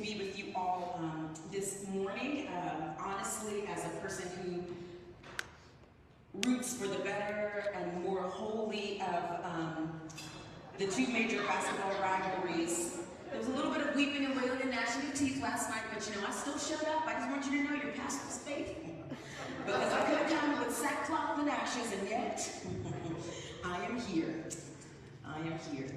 be with you all um, this morning. Um, honestly, as a person who roots for the better and more holy of um, the two major basketball rivalries, there was a little bit of weeping and wailing and gnashing of teeth last night, but you know, I still showed up. I just want you to know your pastor was faithful. Because I could have come with sackcloth and ashes, and yet I am here. I am here.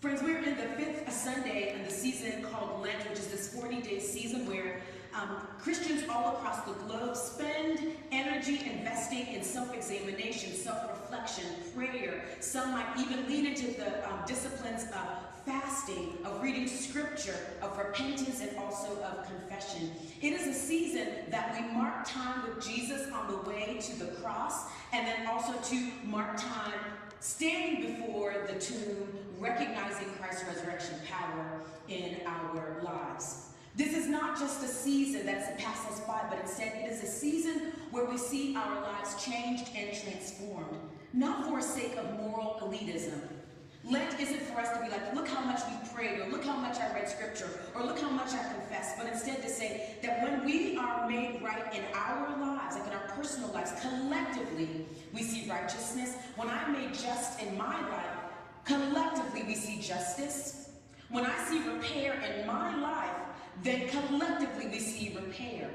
Friends, we're in the fifth Sunday in the season called Lent, which is this 40 day season where um, Christians all across the globe spend energy investing in self examination, self reflection, prayer. Some might even lean into the um, disciplines of fasting, of reading scripture, of repentance, and also of confession. It is a season that we mark time with Jesus on the way to the cross, and then also to mark time standing before the tomb, recognizing Christ's resurrection power in our lives. This is not just a season that's passed us by, but instead it is a season where we see our lives changed and transformed, not for sake of moral elitism. Lent isn't for us to be like, look how much we prayed, or look how much I read scripture, or look how much I confessed, but instead to say that when we are made right in our lives, like in our personal lives, collectively, we see righteousness. When I'm made just in my life, collectively we see justice. When I see repair in my life, then collectively we see repair.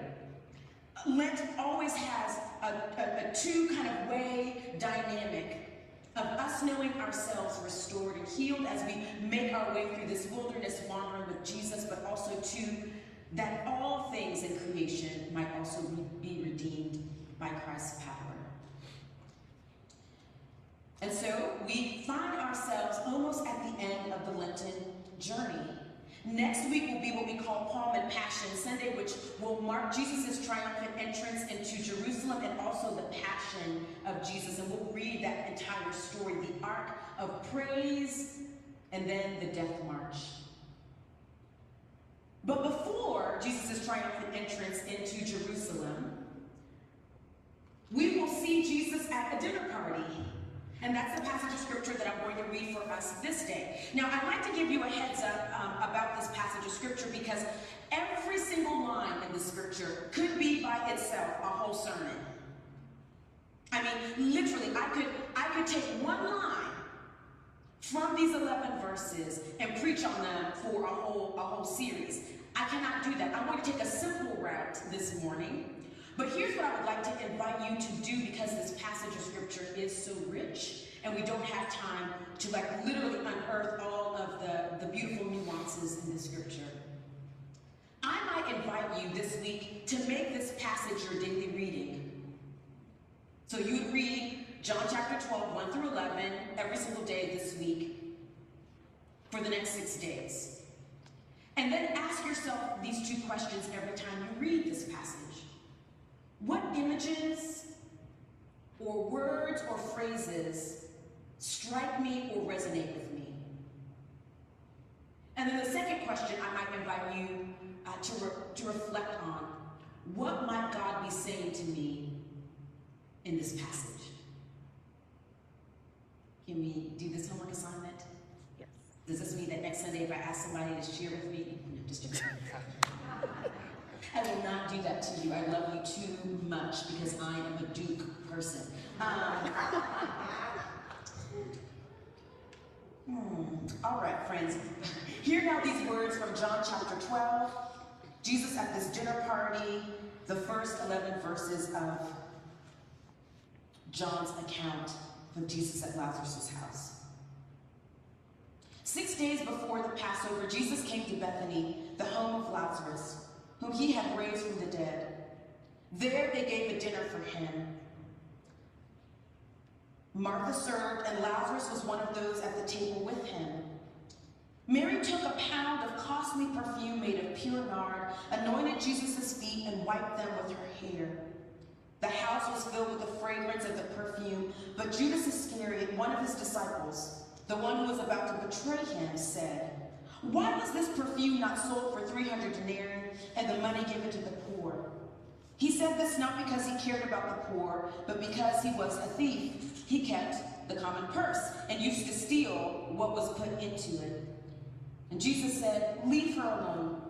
Lent always has a, a, a two kind of way dynamic of us knowing ourselves restored and healed as we make our way through this wilderness wandering with Jesus, but also to that all things in creation might also be redeemed by Christ's power. And so we find ourselves almost at the end of the Lenten journey. Next week will be what we call Palm and Passion Sunday, which will mark Jesus' triumphant entrance into Jerusalem and also the passion of Jesus. And we'll read that entire story, the arc of praise and then the death march. But before Jesus' triumphant entrance into Jerusalem, we will see Jesus at a dinner party. And that's the passage of scripture that I'm going to read for us this day. Now, I'd like to give you a heads up um, about this passage of scripture because every single line in the scripture could be by itself a whole sermon. I mean, literally, I could I could take one line from these 11 verses and preach on them for a whole a whole series. I cannot do that. I'm going to take a simple route this morning but here's what I would like to invite you to do because this passage of scripture is so rich and we don't have time to like literally unearth all of the, the beautiful nuances in the scripture. I might invite you this week to make this passage your daily reading. So you would read John chapter 12, 1 through 11, every single day this week for the next six days. And then ask yourself these two questions every time you read this passage. What images or words or phrases strike me or resonate with me? And then the second question I might invite you uh, to, re to reflect on, what might God be saying to me in this passage? Can we do this homework assignment? Yes. Does this mean that next Sunday if I ask somebody to share with me, no, just I will not do that to you. I love you too much because I am a Duke person. Um, hmm. All right, friends. Hear now these words from John chapter 12. Jesus at this dinner party, the first 11 verses of John's account of Jesus at Lazarus' house. Six days before the Passover, Jesus came to Bethany, the home of Lazarus he had raised from the dead. There they gave a dinner for him. Martha served, and Lazarus was one of those at the table with him. Mary took a pound of costly perfume made of pure nard, anointed Jesus' feet, and wiped them with her hair. The house was filled with the fragrance of the perfume, but Judas Iscariot, one of his disciples, the one who was about to betray him, said, Why was this perfume not sold for 300 denarii and the money given to the poor. He said this not because he cared about the poor, but because he was a thief. He kept the common purse and used to steal what was put into it. And Jesus said, Leave her alone.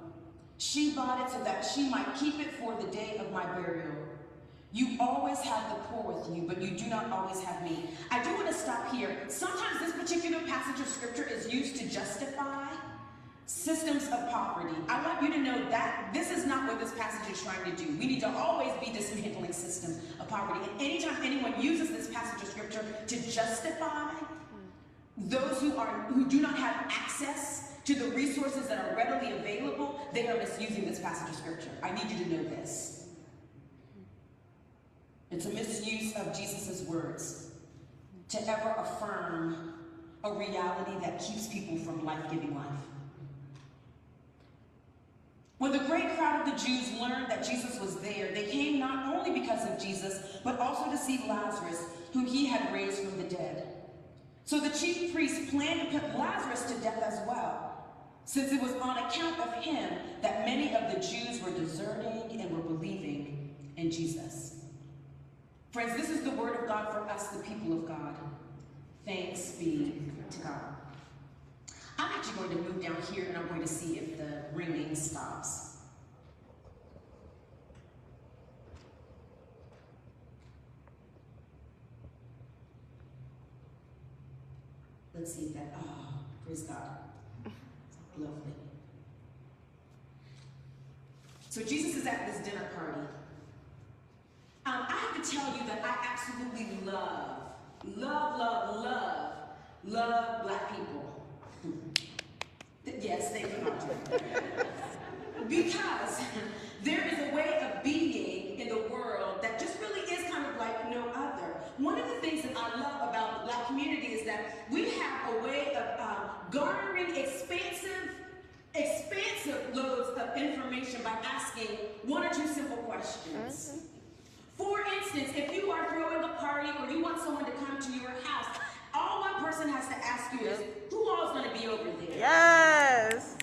She bought it so that she might keep it for the day of my burial. You always have the poor with you, but you do not always have me. I do want to stop here. Sometimes this particular passage of scripture is used to justify systems of poverty. I want you to know that this is not what this passage is trying to do. We need to always be dismantling systems of poverty. And anytime anyone uses this passage of scripture to justify those who are who do not have access to the resources that are readily available, they are misusing this passage of scripture. I need you to know this. It's a misuse of Jesus' words to ever affirm a reality that keeps people from life-giving life. When the great crowd of the Jews learned that Jesus was there, they came not only because of Jesus, but also to see Lazarus, whom he had raised from the dead. So the chief priests planned to put Lazarus to death as well, since it was on account of him that many of the Jews were deserting and were believing in Jesus. Friends, this is the word of God for us, the people of God. Thanks be to God. I'm actually going to move down here and I'm going to see if the ringing stops. Let's see if that, oh, praise God. Lovely. So Jesus is at this dinner party. Um, I have to tell you that I absolutely love, love, love, love, love black people. Yes, thank you, because there is a way of being in the world that just really is kind of like no other. One of the things that I love about the black community is that we have a way of um, garnering expansive expansive loads of information by asking one or two simple questions. Mm -hmm. For instance, if you are throwing a party or you want someone to come to your house, all one person has to ask you is, who all is going to be over there? Yes.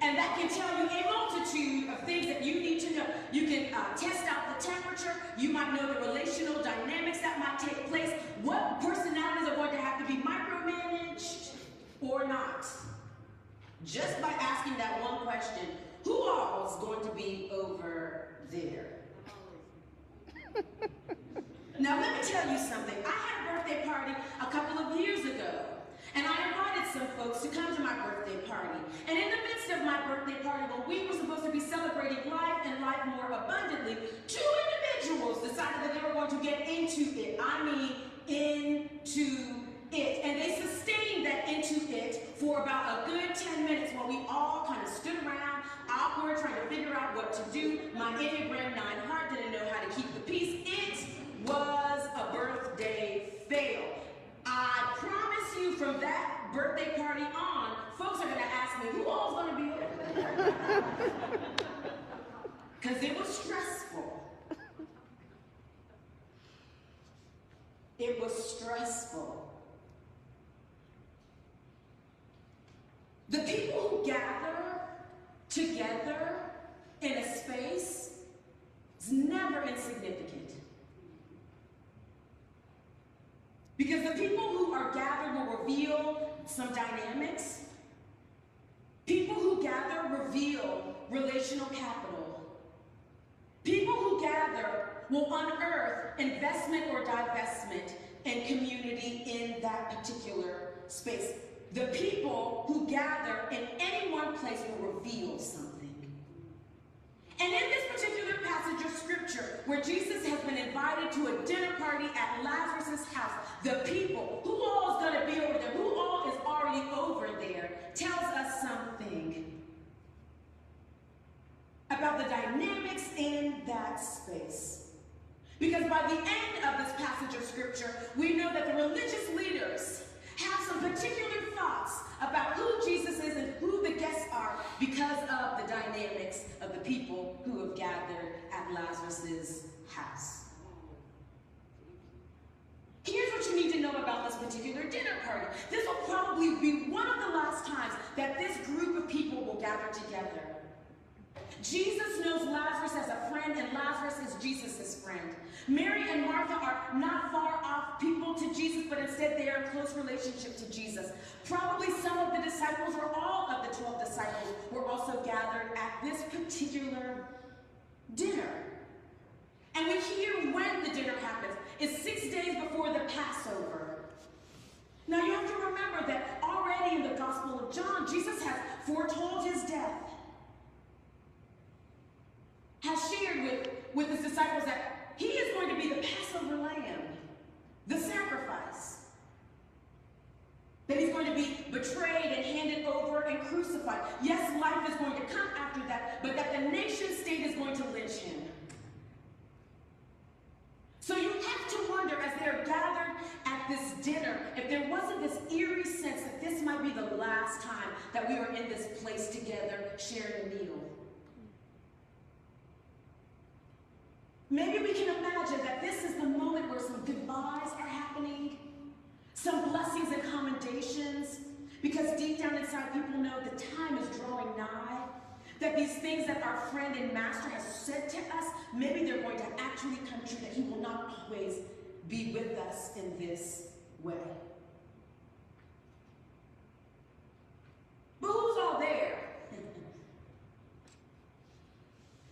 And that can tell you a multitude of things that you need to know. You can uh, test out the temperature. You might know the relational dynamics that might take place. What personalities are going to have to be micromanaged or not. Just by asking that one question, who all is going to be over there? now let me tell you something. I had a birthday party a couple of years ago. And I invited some folks to come to my birthday party. And in the midst of my birthday party, when we were supposed to be celebrating life and life more abundantly, two individuals decided that they were going to get into it. I mean, into it. And they sustained that into it for about a good 10 minutes while we all kind of stood around, awkward, trying to figure out what to do. My Enneagram 9 heart didn't know how to keep the peace. It was a birthday fail. I promise you from that birthday party on, folks are to ask me, who all's to be there? Because it was stressful. It was stressful. The people who gather together in a space is never insignificant. Because the people who are gathered will reveal some dynamics. People who gather reveal relational capital. People who gather will unearth investment or divestment and community in that particular space. The people who gather in any one place will reveal something. And in this particular passage of scripture, where Jesus has been invited to a dinner party at Lazarus' house, the people, who all is going to be over there, who all is already over there, tells us something about the dynamics in that space. Because by the end of this passage of scripture, we know that the religious leaders have some particular thoughts about who Jesus is and who the guests are because of the dynamics of the people who have gathered at Lazarus' house. Here's what you need to know about this particular dinner party. This will probably be one of the last times that this group of people will gather together. Jesus knows Lazarus as a friend, and Lazarus is Jesus' friend. Mary and Martha are not far off people to Jesus, but instead they are in close relationship to Jesus. Probably some of the disciples or all of the 12 disciples, were also gathered at this particular dinner. And we hear when the dinner happens. It's six days before the Passover. Now you have to remember that already in the Gospel of John, Jesus has foretold his death. Has shared with, with his disciples that he is going to be the Passover lamb, the sacrifice. That he's going to be betrayed and handed over and crucified. Yes, life is going to come after that, but that the nation state is going to lynch him. So you have to wonder as they're gathered at this dinner, if there wasn't this eerie sense that this might be the last time that we were in this place together sharing a meal. Maybe we can imagine that this is the moment where some goodbyes are happening, some blessings and commendations, because deep down inside people know the time is drawing nigh that these things that our friend and master has said to us, maybe they're going to actually come true, that he will not always be with us in this way. But who's all there?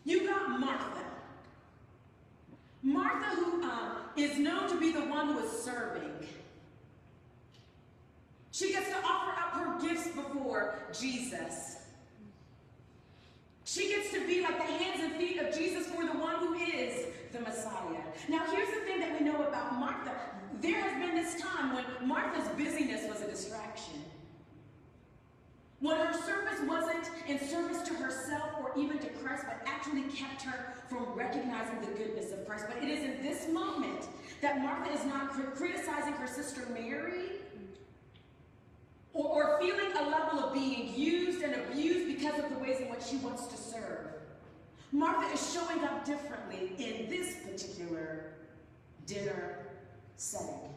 you got Martha. Martha, who um, is known to be the one who is serving. She gets to offer up her gifts before Jesus. She gets to be like the hands and feet of Jesus for the one who is the Messiah. Now, here's the thing that we know about Martha. There has been this time when Martha's busyness was a distraction. When her service wasn't in service to herself or even to Christ, but actually kept her from recognizing the goodness of Christ. But it is in this moment that Martha is not criticizing her sister Mary or, or feeling a level of being used and abused because of the ways in which she wants to serve. Is showing up differently in this particular dinner setting.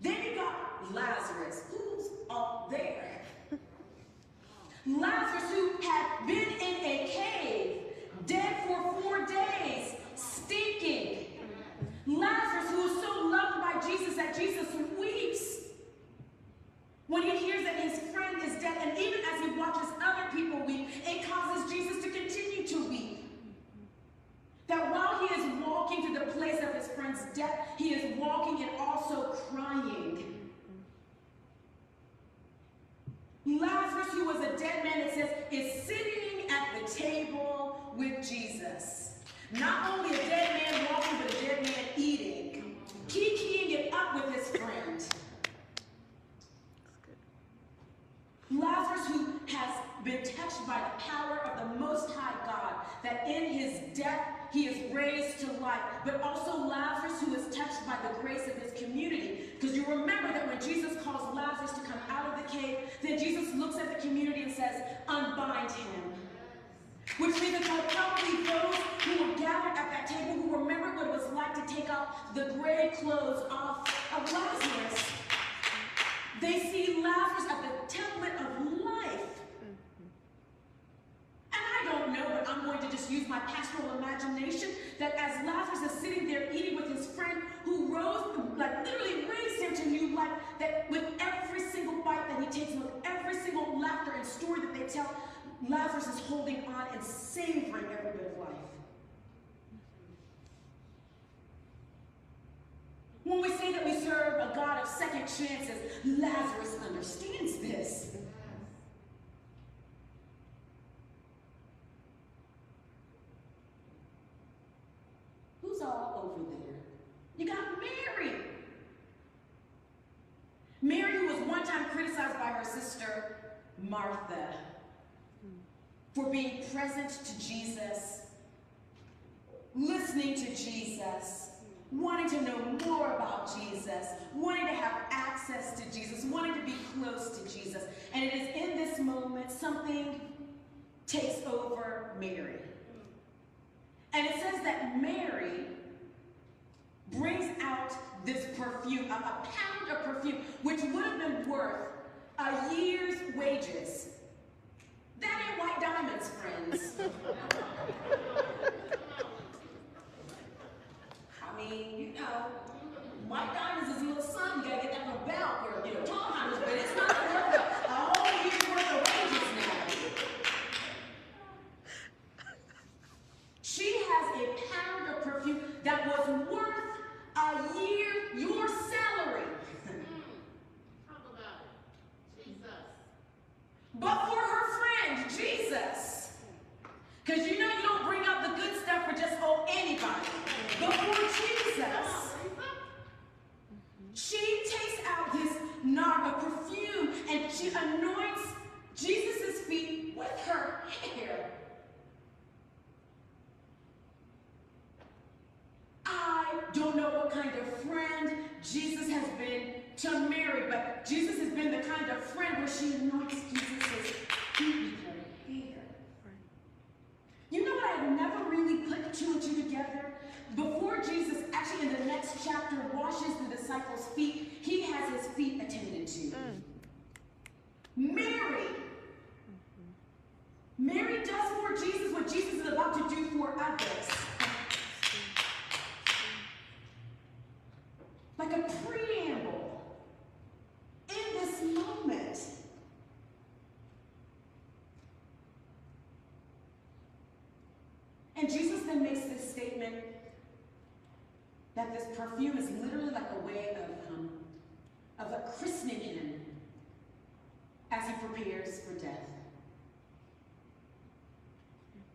Then you got Lazarus, who's up there. Lazarus, who had been in a cave, dead for four days, stinking. Lazarus, who was so loved by Jesus that Jesus weeps when he hears that his friend is dead, and even as he watches other people weep, it causes Jesus to continue to weep. That while he is walking to the place of his friend's death, he is walking and also crying. Lazarus, who was a dead man, it says, is sitting at the table with Jesus. Not only a dead man walking, but a dead man eating. Kikiing it up with his friend. Lazarus, who has been touched by the power of the Most High God, that in his death he is raised to life, but also Lazarus, who is touched by the grace of his community. Because you remember that when Jesus calls Lazarus to come out of the cave, then Jesus looks at the community and says, Unbind him. Which means that probably those who were gathered at that table who remembered what it was like to take off the grave clothes off of Lazarus. They see Lazarus at the template of life. I don't know, but I'm going to just use my pastoral imagination that as Lazarus is sitting there eating with his friend who rose, like literally raised him to new life, that with every single bite that he takes, with every single laughter and story that they tell, Lazarus is holding on and savoring every bit of life. When we say that we serve a God of second chances, Lazarus understands this. Who's all over there? You got Mary. Mary, who was one time criticized by her sister Martha for being present to Jesus, listening to Jesus, wanting to know more about Jesus, wanting to have access to Jesus, wanting to be close to Jesus. And it is in this moment something takes over Mary. And it says that Mary brings out this perfume, a, pound of perfume, which would have been worth a year's wages. That ain't white diamonds, friends. I mean, you know, white diamonds is a little son. You gotta get that little belt where, you know, tall diamonds, but it's not worth a whole year's worth of wages now. But for her friend, Jesus. Because you know you don't bring up the good stuff for just oh anybody, but for Jesus. She takes out this nard perfume and she anoints Jesus' feet with her hair. I don't know what kind of friend Jesus has been to Mary, but Jesus has been the kind of friend where she anoints Jesus' feet with her hair. You know what I had never really put two and two together? Before Jesus, actually in the next chapter, washes the disciples' feet, he has his feet attended to. Mm. Mary. Mary does for Jesus what Jesus is about to do for others. Like a preamble in this moment. And Jesus then makes this statement that this perfume is literally like a way of, um, of a christening him as he prepares for death.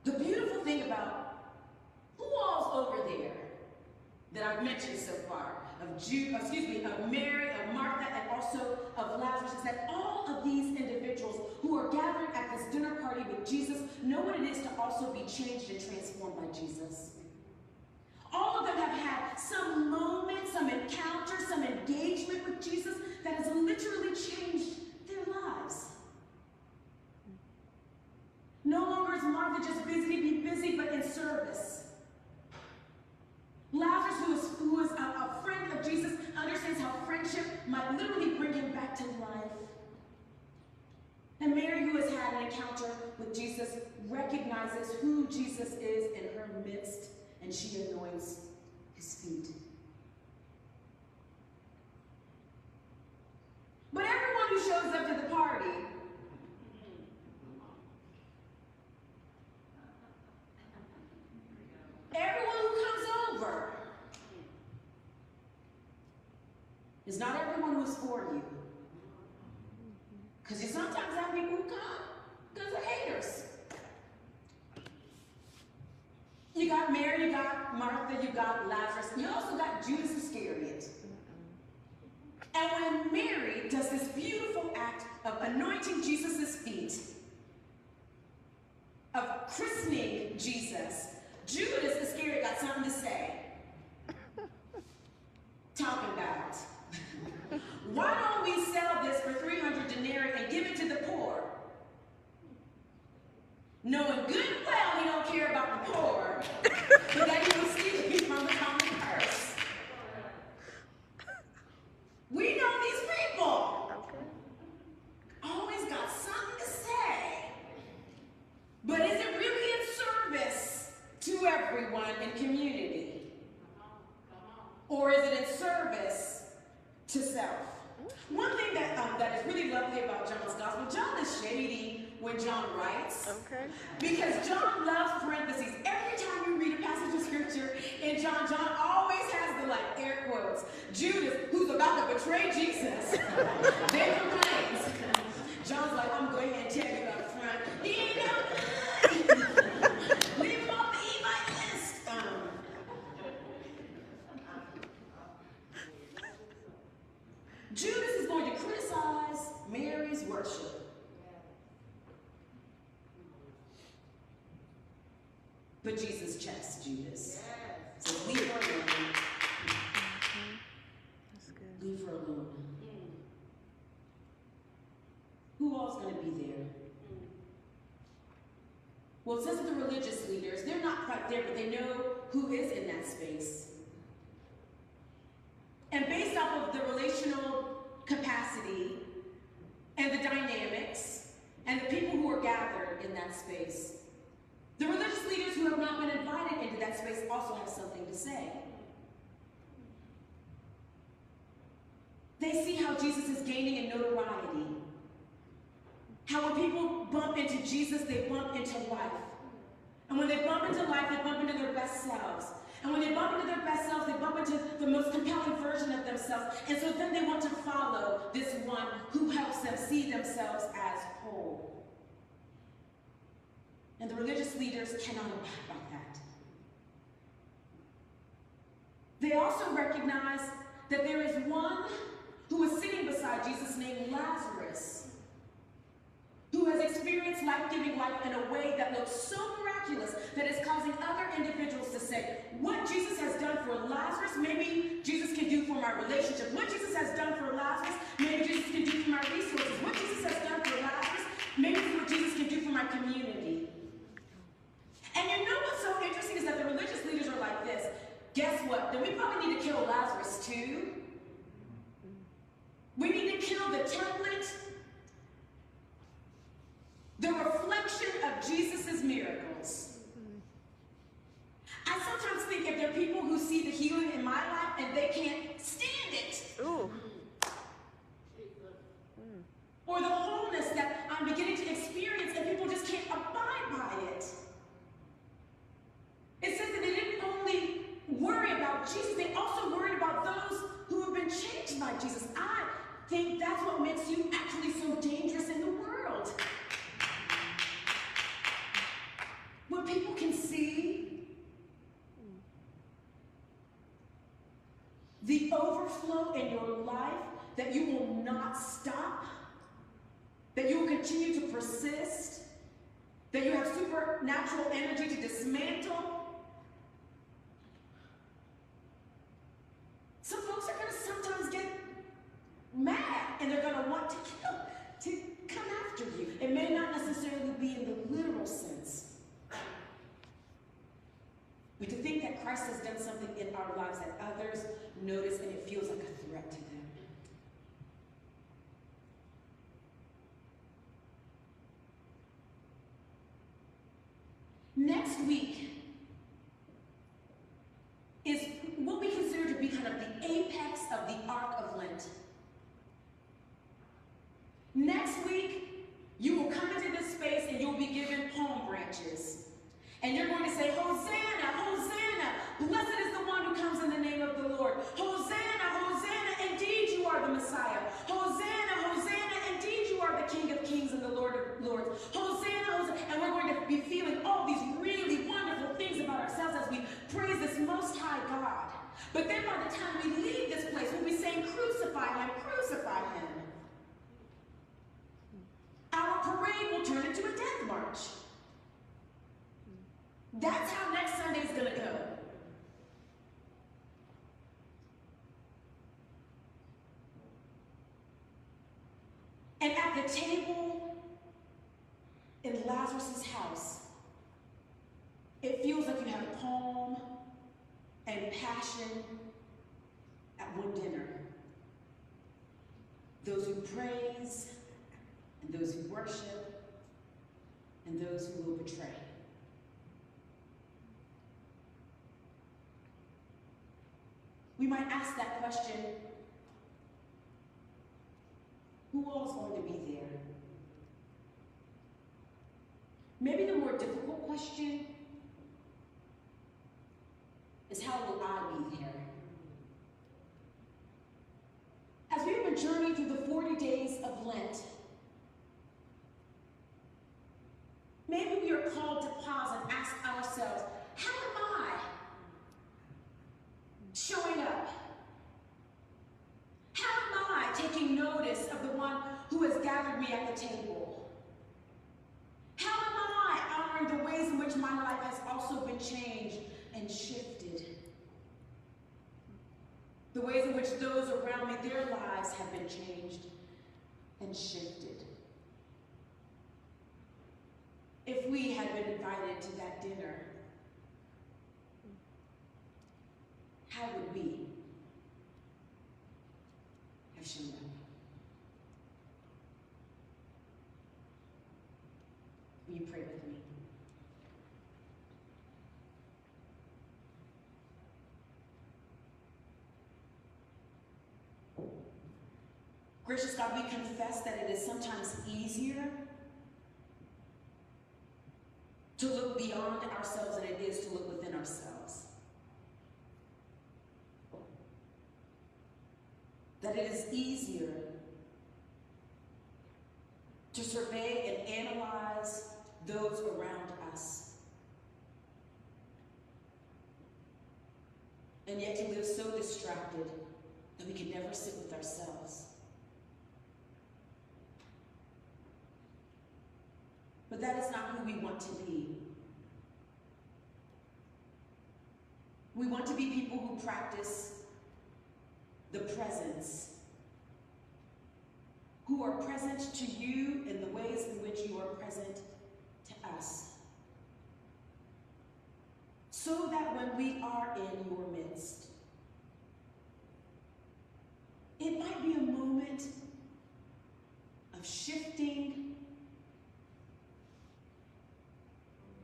The beautiful thing about who all's over there that I've mentioned so far, of Jude, excuse me, of Mary, of Martha, and also of Lazarus, is that all of these individuals who are gathered at this dinner party with Jesus know what it is to also be changed and transformed by Jesus. All of them have had some moment, some encounter, some engagement with Jesus that has literally changed their lives. No longer is Martha just busy to be busy, but in service. Lazarus, who is, a, a friend of Jesus, understands how friendship might literally bring him back to life. And Mary, who has had an encounter with Jesus, recognizes who Jesus is in her midst, and she anoints his feet. But everyone who shows up to the party Everyone who comes over is not everyone who's for. You They see how Jesus is gaining in notoriety. How when people bump into Jesus, they bump into life. And when they bump into life, they bump into their best selves. And when they bump into their best selves, they bump into the most compelling version of themselves. And so then they want to follow this one who helps them see themselves as whole. And the religious leaders cannot abide by that. They also recognize that there is one who is sitting beside Jesus named Lazarus, who has experienced life-giving life in a way that looks so miraculous that it's causing other individuals to say, what Jesus has done for Lazarus, maybe Jesus can do for my relationship. What Jesus has done for Lazarus, maybe Jesus can do for my resources. What Jesus has done for Lazarus, maybe it's what Jesus can do for my community. And you know what's so interesting is that the religious leaders are like this. Guess what? Then we probably need to kill Lazarus too. We need to kill the template, the reflection of Jesus' miracles. I sometimes think if there are people who see the healing in my life and they can't stand it, Ooh. or the wholeness that I'm beginning to experience and people just can't abide by it. It says that they didn't only worry about Jesus, they also worried about those who have been changed by Jesus. I think that's what makes you actually so dangerous in the world. When people can see the overflow in your life, that you will not stop, that you will continue to persist, that you have supernatural energy to dismantle. Some folks are going to sometimes get mad and they're going to want to kill, to come after you. It may not necessarily be in the literal sense. But to think that Christ has done something in our lives that others notice and it feels like a threat to them. Next week is what we consider to be kind of the apex of the arc of Lent. Next week, you will come into this space and you'll be given palm branches. And you're going to say, Hosanna, Hosanna, blessed is the one who comes in the name of the Lord. Hosanna, Hosanna, indeed you are the Messiah. Hosanna, Hosanna, indeed you are the King of kings and the Lord of lords. Hosanna, Hosanna. And we're going to be feeling all these really wonderful things about ourselves as we praise this most high God. But then by the time we leave this place, we'll be saying, crucify him, crucify him. Our parade will turn into a death march. That's how next Sunday is going to go. And at the table in House, it feels like you have palm and passion at one dinner. Those who praise, and those who worship, and those who will betray. We might ask that question who all is going to be there? Maybe the more difficult question is how will I be there? As we've been journeying through the 40 days of Lent, maybe we are called to pause and ask ourselves, how am I showing up? How am I taking notice of the one who has gathered me at the table? How am I honoring the ways in which my life has also been changed and shifted? The ways in which those around me, their lives have been changed and shifted. If we had been invited to that dinner, how would we have shown up? Will you pray with me? Gracious God, we confess that it is sometimes easier to look beyond ourselves than it is to look within ourselves. That it is easier to survey and analyze those around us. And yet to live so distracted that we can never sit with ourselves. But that is not who we want to be. We want to be people who practice the presence, who are present to you in the ways in which you are present to us. So that when we are in your midst, it might be a moment of shifting,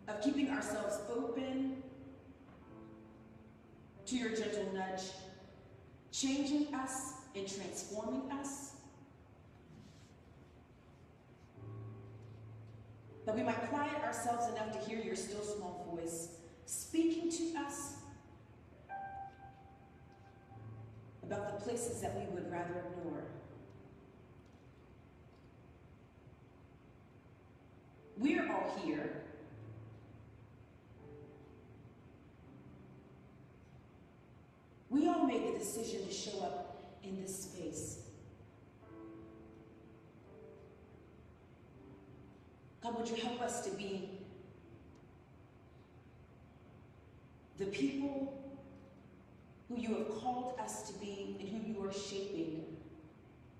of keeping ourselves open to your gentle nudge, changing us and transforming us. That we might quiet ourselves enough to hear your still small voice speaking to us about the places that we would rather ignore. We're all here. We all made the decision to show up in this space. God, would you help us to be the people who you have called us to be and who you are shaping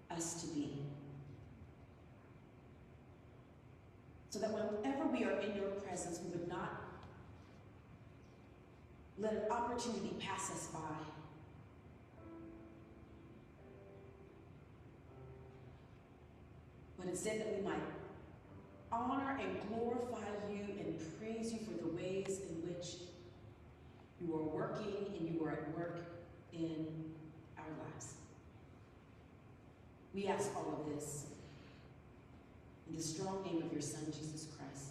us to be? So that whenever we are in your presence, we would not let an opportunity pass us by. But instead that we might honor and glorify you and praise you for the ways in which you are working and you are at work in our lives. We ask all of this in the strong name of your Son, Jesus Christ.